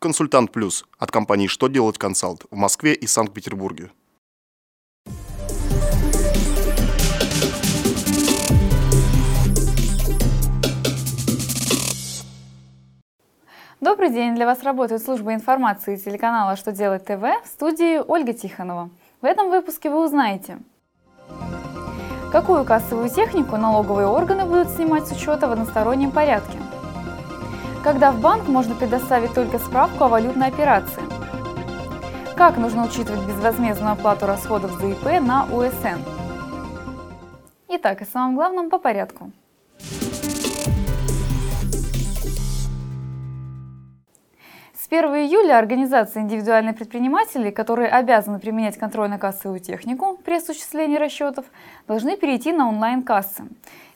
Консультант Плюс от компании «Что делать консалт» в Москве и Санкт-Петербурге. Добрый день! Для вас работает служба информации телеканала «Что делать ТВ» в студии Ольга Тихонова. В этом выпуске вы узнаете, какую кассовую технику налоговые органы будут снимать с учета в одностороннем порядке, когда в банк можно предоставить только справку о валютной операции, как нужно учитывать безвозмездную оплату расходов за ИП на УСН. Итак, и самым главным по порядку. С 1 июля организации индивидуальных предпринимателей, которые обязаны применять контрольно-кассовую технику при осуществлении расчетов, должны перейти на онлайн-кассы.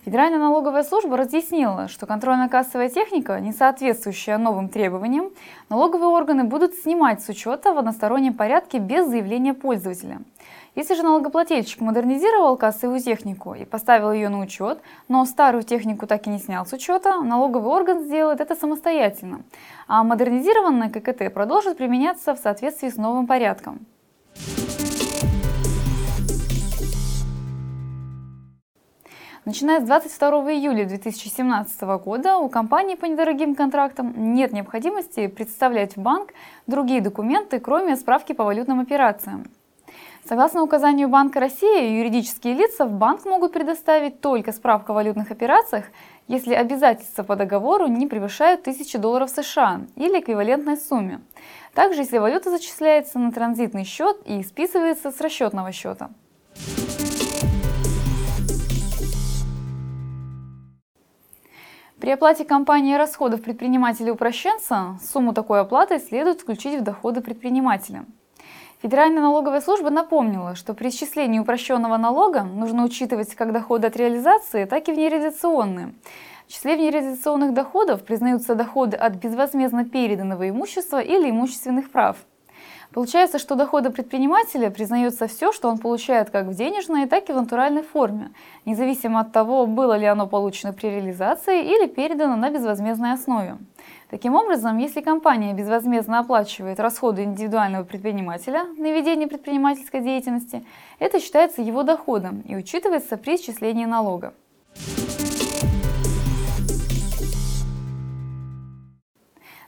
Федеральная налоговая служба разъяснила, что контрольно-кассовая техника, не соответствующая новым требованиям, налоговые органы будут снимать с учета в одностороннем порядке без заявления пользователя. Если же налогоплательщик модернизировал кассовую технику и поставил ее на учет, но старую технику так и не снял с учета, налоговый орган сделает это самостоятельно, а модернизированная ККТ продолжит применяться в соответствии с новым порядком. Начиная с 22 июля 2017 года у компании по недорогим контрактам нет необходимости представлять в банк другие документы, кроме справки по валютным операциям. Согласно указанию Банка России, юридические лица в банк могут предоставить только справку о валютных операциях, если обязательства по договору не превышают 1000 долларов США или эквивалентной сумме. Также, если валюта зачисляется на транзитный счет и списывается с расчетного счета. При оплате компании расходов предпринимателя-упрощенца сумму такой оплаты следует включить в доходы предпринимателя. Федеральная налоговая служба напомнила, что при исчислении упрощенного налога нужно учитывать как доходы от реализации, так и внереализационные. В числе внереализационных доходов признаются доходы от безвозмездно переданного имущества или имущественных прав. Получается, что доходы предпринимателя признается все, что он получает как в денежной, так и в натуральной форме, независимо от того, было ли оно получено при реализации или передано на безвозмездной основе. Таким образом, если компания безвозмездно оплачивает расходы индивидуального предпринимателя на ведение предпринимательской деятельности, это считается его доходом и учитывается при исчислении налога.